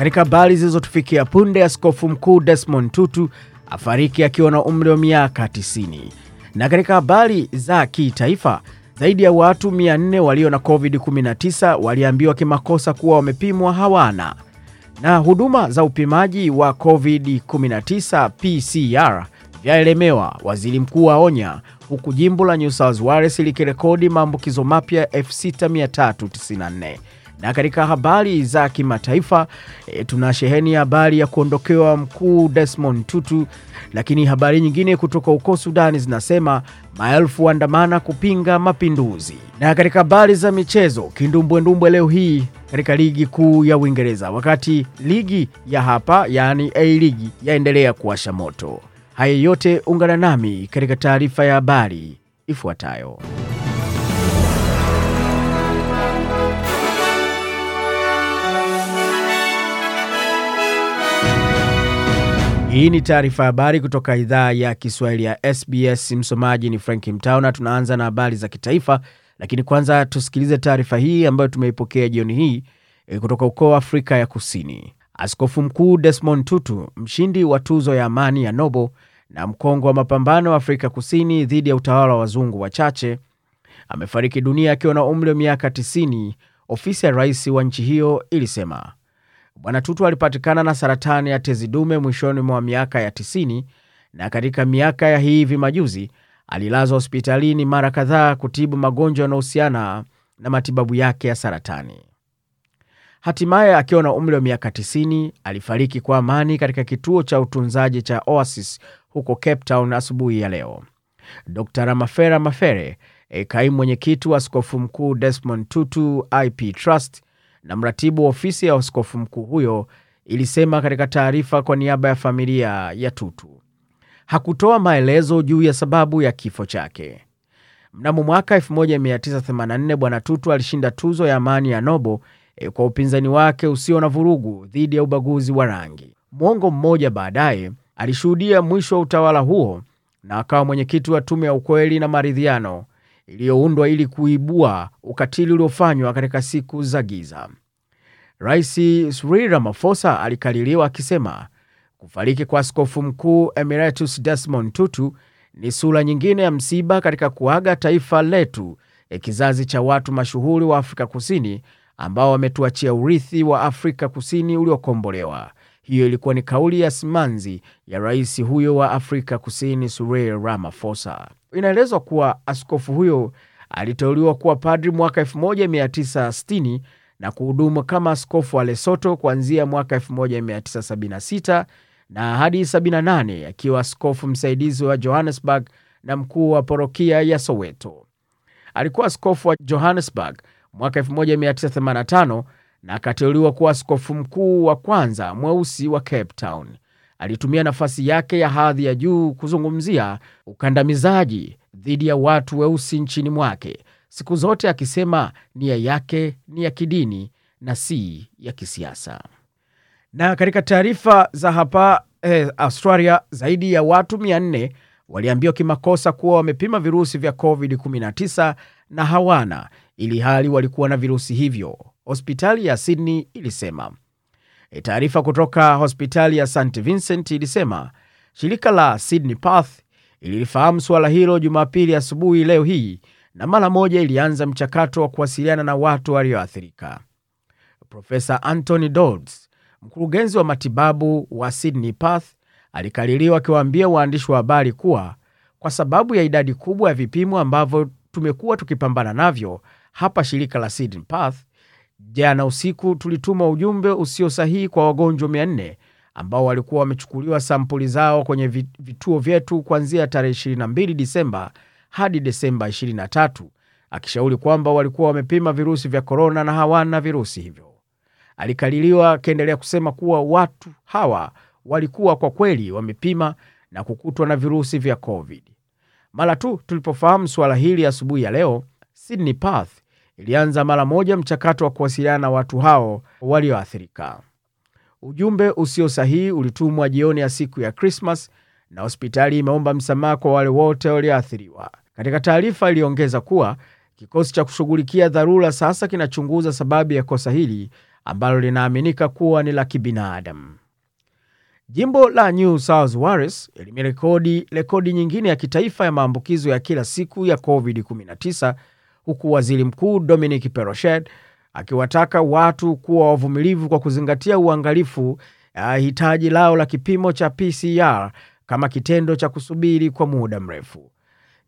katika habari zilizotufikia punde, askofu mkuu Desmond Tutu afariki akiwa na umri wa miaka 90. Na katika habari za kitaifa, zaidi ya watu 400 walio na COVID-19 waliambiwa kimakosa kuwa wamepimwa hawana. Na huduma za upimaji wa COVID-19 PCR vyaelemewa, waziri mkuu aonya, huku jimbo la New South Wales likirekodi maambukizo mapya 6394 na katika habari za kimataifa e, tuna sheheni habari ya kuondokewa mkuu Desmond Tutu, lakini habari nyingine kutoka huko Sudani zinasema maelfu waandamana kupinga mapinduzi. Na katika habari za michezo, kindumbwendumbwe leo hii katika ligi kuu ya Uingereza, wakati ligi ya hapa yaani A ligi yaendelea kuwasha moto. Haya yote ungana nami katika taarifa ya habari ifuatayo. Hii ni taarifa ya habari kutoka idhaa ya Kiswahili ya SBS. Msomaji ni Frank Mtauna. Tunaanza na habari za kitaifa, lakini kwanza tusikilize taarifa hii ambayo tumeipokea jioni hii kutoka ukoo Afrika ya Kusini. Askofu Mkuu Desmond Tutu, mshindi wa tuzo ya amani ya Nobel na mkongwe wa mapambano wa Afrika Kusini dhidi ya utawala wa wazungu wachache, amefariki dunia akiwa na umri wa miaka 90, ofisi ya rais wa nchi hiyo ilisema. Bwana Tutu alipatikana na saratani ya tezi dume mwishoni mwa miaka ya 90 na katika miaka ya hivi majuzi alilazwa hospitalini mara kadhaa kutibu magonjwa yanayohusiana na matibabu yake ya saratani. Hatimaye akiwa na umri wa miaka 90 alifariki kwa amani katika kituo cha utunzaji cha Oasis huko Cape Town asubuhi ya leo. Dr Ramafera Mafere, kaimu mwenyekiti wa askofu mkuu Desmond Tutu IP Trust na mratibu wa ofisi ya askofu mkuu huyo ilisema katika taarifa kwa niaba ya familia ya Tutu. Hakutoa maelezo juu ya sababu ya kifo chake. Mnamo mwaka 1984 Bwana Tutu alishinda tuzo ya amani ya Nobel e, kwa upinzani wake usio na vurugu dhidi ya ubaguzi wa rangi. Mwongo mmoja baadaye alishuhudia mwisho wa utawala huo na akawa mwenyekiti wa tume ya ukweli na maridhiano iliyoundwa ili kuibua ukatili uliofanywa katika siku za giza. Rais Cyril Ramaphosa alikaririwa akisema kufariki kwa askofu mkuu Emeritus Desmond Tutu ni sura nyingine ya msiba katika kuaga taifa letu, ya kizazi cha watu mashuhuri wa Afrika Kusini ambao wametuachia urithi wa Afrika Kusini uliokombolewa. Hiyo ilikuwa ni kauli ya simanzi ya rais huyo wa Afrika Kusini Cyril Ramaphosa. Inaelezwa kuwa askofu huyo aliteuliwa kuwa padri mwaka 1960 na kuhudumu kama askofu wa Lesoto kuanzia mwaka 1976 na hadi 78 akiwa askofu msaidizi wa Johannesburg na mkuu wa parokia ya Soweto. Alikuwa askofu wa Johannesburg mwaka 1985 na akateuliwa kuwa askofu mkuu wa kwanza mweusi wa Cape Town. Alitumia nafasi yake ya hadhi ya juu kuzungumzia ukandamizaji dhidi ya watu weusi nchini mwake, siku zote akisema nia yake ni ya kidini na si ya kisiasa. Na katika taarifa za hapa eh, Australia, zaidi ya watu 400 waliambiwa kimakosa kuwa wamepima virusi vya COVID-19 na hawana, ili hali walikuwa na virusi hivyo, hospitali ya Sydney ilisema. E, taarifa kutoka hospitali ya St Vincent ilisema shirika la Sydney Path ililifahamu suala hilo Jumapili asubuhi leo hii na mara moja ilianza mchakato wa kuwasiliana na watu walioathirika. Profesa Anthony Dodds, mkurugenzi wa matibabu wa Sydney Path, alikaririwa akiwaambia waandishi wa habari kuwa kwa sababu ya idadi kubwa ya vipimo ambavyo tumekuwa tukipambana navyo hapa shirika la Sydney Path, jana usiku tulituma ujumbe usio sahihi kwa wagonjwa 400 ambao walikuwa wamechukuliwa sampuli zao kwenye vituo vyetu kuanzia tarehe 22 Disemba hadi Desemba 23, akishauri kwamba walikuwa wamepima virusi vya korona na hawana virusi hivyo. Alikaririwa akiendelea kusema kuwa watu hawa walikuwa kwa kweli wamepima na kukutwa na virusi vya COVID. Mara tu tulipofahamu suala hili asubuhi ya leo, Sydney Path ilianza mara moja mchakato wa kuwasiliana na watu hao walioathirika. Ujumbe usio sahihi ulitumwa jioni ya siku ya Krismas na hospitali imeomba msamaha kwa wale wote walioathiriwa. Katika taarifa iliongeza kuwa kikosi cha kushughulikia dharura sasa kinachunguza sababu ya kosa hili ambalo linaaminika kuwa ni la kibinadamu. Jimbo la New South Wales limerekodi rekodi nyingine ya kitaifa ya maambukizo ya kila siku ya COVID-19 huku waziri mkuu Dominic Perrottet akiwataka watu kuwa wavumilivu kwa kuzingatia uangalifu ya hitaji lao la kipimo cha PCR kama kitendo cha kusubiri kwa muda mrefu.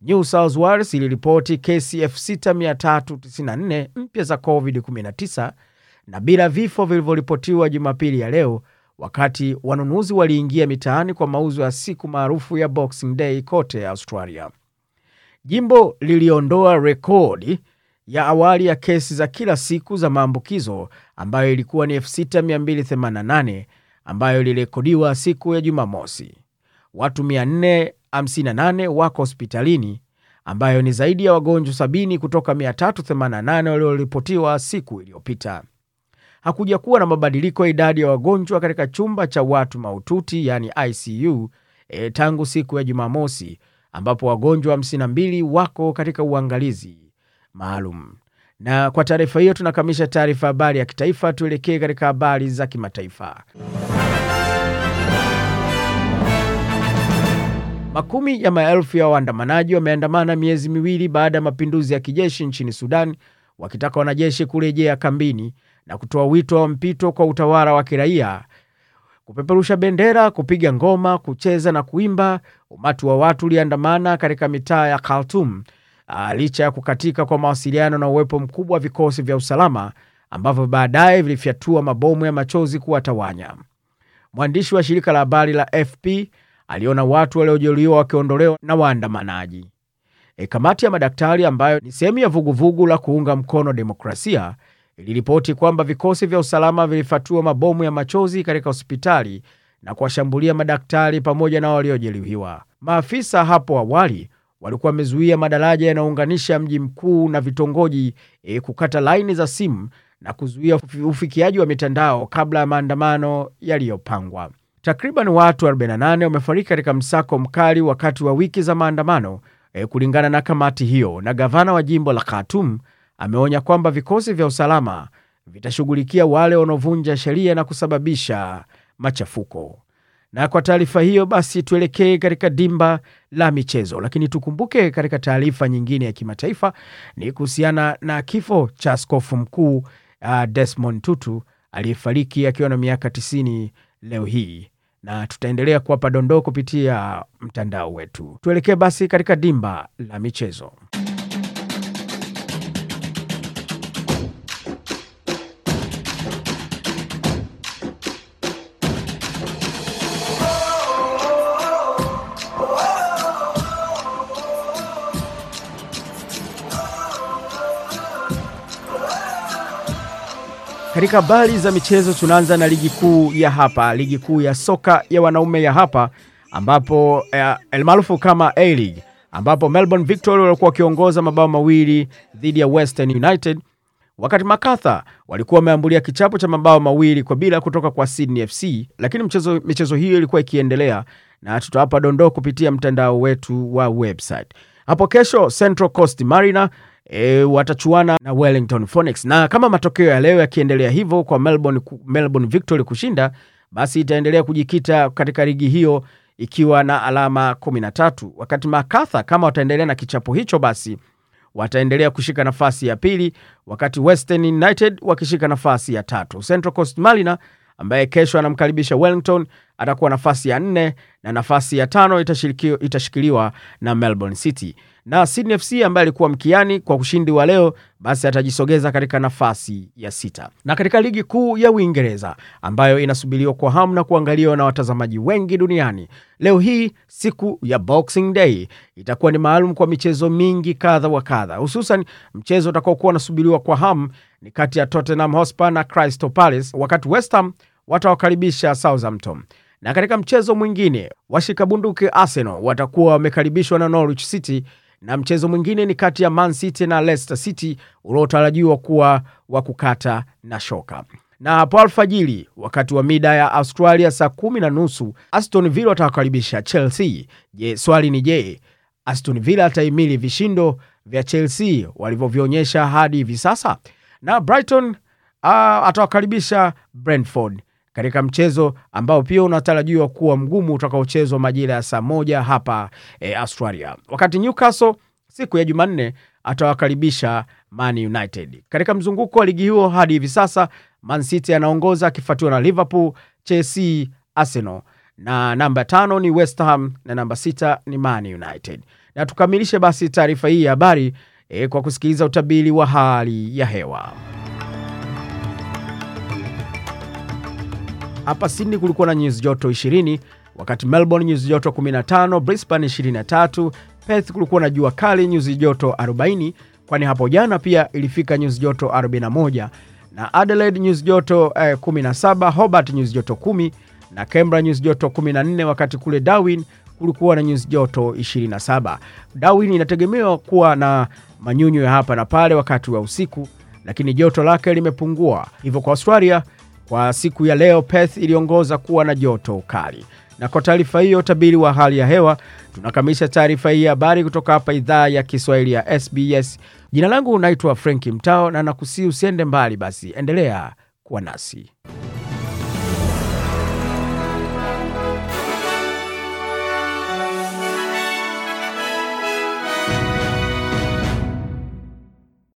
New South Wales iliripoti kesi 6394 mpya za COVID-19 na bila vifo vilivyoripotiwa Jumapili ya leo, wakati wanunuzi waliingia mitaani kwa mauzo ya siku maarufu ya Boxing Day kote Australia. Jimbo liliondoa rekodi ya awali ya kesi za kila siku za maambukizo ambayo ilikuwa ni 6288 ambayo ilirekodiwa siku ya Jumamosi. Watu 458 wako hospitalini ambayo ni zaidi ya wagonjwa 70 kutoka 388 walioripotiwa siku iliyopita. Hakuja kuwa na mabadiliko ya idadi ya wagonjwa katika chumba cha watu mahututi yani ICU e, tangu siku ya Jumamosi ambapo wagonjwa 52 wako katika uangalizi maalum. Na kwa taarifa hiyo tunakamilisha taarifa habari ya kitaifa. Tuelekee katika habari za kimataifa. Makumi ya maelfu ya waandamanaji wameandamana miezi miwili baada ya mapinduzi ya kijeshi nchini Sudan, wakitaka wanajeshi kurejea kambini na kutoa wito wa mpito kwa utawala wa kiraia. Kupeperusha bendera, kupiga ngoma, kucheza na kuimba, umati wa watu uliandamana katika mitaa ya Khartoum licha ya kukatika kwa mawasiliano na uwepo mkubwa wa vikosi vya usalama ambavyo baadaye vilifyatua mabomu ya machozi kuwatawanya. Mwandishi wa shirika la habari la FP aliona watu waliojeruhiwa wakiondolewa na waandamanaji. E, kamati ya madaktari ambayo ni sehemu ya vuguvugu la kuunga mkono demokrasia iliripoti kwamba vikosi vya usalama vilifatua mabomu ya machozi katika hospitali na kuwashambulia madaktari pamoja na waliojeruhiwa. Maafisa hapo awali walikuwa wamezuia madaraja yanayounganisha mji mkuu na vitongoji e, kukata laini za simu na kuzuia ufikiaji wa mitandao kabla ya maandamano yaliyopangwa. Takriban watu 48 wamefariki katika msako mkali wakati wa wiki za maandamano e, kulingana na kamati hiyo, na gavana wa jimbo la Khartoum ameonya kwamba vikosi vya usalama vitashughulikia wale wanaovunja sheria na kusababisha machafuko. Na kwa taarifa hiyo basi tuelekee katika dimba la michezo, lakini tukumbuke katika taarifa nyingine ya kimataifa ni kuhusiana na kifo cha askofu mkuu uh, Desmond Tutu aliyefariki akiwa na miaka 90 leo hii, na tutaendelea kuwapa dondoo kupitia mtandao wetu. Tuelekee basi katika dimba la michezo. Katika habari za michezo tunaanza na ligi kuu ya hapa, ligi kuu ya soka ya wanaume ya hapa, ambapo eh, elmaarufu kama A-League, ambapo Melbourne Victory walikuwa wakiongoza mabao mawili dhidi ya Western United, wakati Macarthur walikuwa wameambulia kichapo cha mabao mawili kwa bila kutoka kwa Sydney FC, lakini mchezo, michezo hiyo ilikuwa ikiendelea na tutawapa dondoo kupitia mtandao wetu wa website. Hapo kesho Central Coast Mariner E, watachuana na Wellington Phoenix. Na kama matokeo ya leo yakiendelea hivyo kwa Melbourne, Melbourne Victory kushinda, basi itaendelea kujikita katika ligi hiyo ikiwa na alama 13, wakati Macarthur kama wataendelea na kichapo hicho, basi wataendelea kushika nafasi ya pili, wakati Western United wakishika nafasi ya tatu. Central Coast Mariner ambaye kesho anamkaribisha Wellington atakuwa nafasi ya nne na nafasi ya tano itashikiliwa na Melbourne City na Sydney FC ambaye alikuwa mkiani kwa ushindi wa leo, basi atajisogeza katika nafasi ya sita. Na katika ligi kuu ya Uingereza ambayo inasubiriwa kwa hamu na kuangaliwa na watazamaji wengi duniani, leo hii siku ya Boxing Day itakuwa ni maalum kwa michezo mingi kadha wa kadha, hususan mchezo utakaokuwa unasubiriwa kwa hamu ni kati ya Tottenham Hotspur na Crystal Palace, wakati West Ham watawakaribisha Southampton na katika mchezo mwingine washikabunduki Arsenal watakuwa wamekaribishwa na Norwich City na mchezo mwingine ni kati ya Man City na Leicester City unaotarajiwa kuwa wa kukata na shoka. Na hapo alfajiri, wakati wa mida ya Australia saa kumi na nusu Aston Villa watawakaribisha Chelsea. Je, swali ni je, Aston Villa atahimili vishindo vya Chelsea walivyovionyesha hadi hivi sasa? Na Brighton uh, atawakaribisha Brentford katika mchezo ambao pia unatarajiwa kuwa mgumu utakaochezwa majira ya saa moja hapa e, Australia, wakati Newcastle siku ya Jumanne atawakaribisha Man United. Katika mzunguko wa ligi huo hadi hivi sasa Man City anaongoza akifuatiwa na Liverpool, Chelsea, Arsenal na namba tano ni West Ham na namba sita ni Man United. Na tukamilishe basi taarifa hii ya habari e, kwa kusikiliza utabiri wa hali ya hewa. Hapa Sydney kulikuwa na nyuzi joto 20, wakati Melbourne nyuzi joto 15, Brisbane 23, Perth kulikuwa na jua kali nyuzi joto 40, kwani hapo jana pia ilifika nyuzi joto 41, na Adelaide nyuzi joto eh, 17, Hobart nyuzi joto 10 na Canberra nyuzi joto 14, wakati kule Darwin kulikuwa na nyuzi joto 27. Darwin inategemewa kuwa na manyunyu ya hapa na pale wakati wa usiku, lakini joto lake limepungua. Hivyo kwa Australia kwa siku ya leo Perth iliongoza kuwa na joto kali. Na kwa taarifa hiyo, utabiri wa hali ya hewa, tunakamilisha taarifa hii ya habari kutoka hapa idhaa ya Kiswahili ya SBS. Jina langu unaitwa Frank Mtao na nakusii usiende mbali, basi endelea kuwa nasi.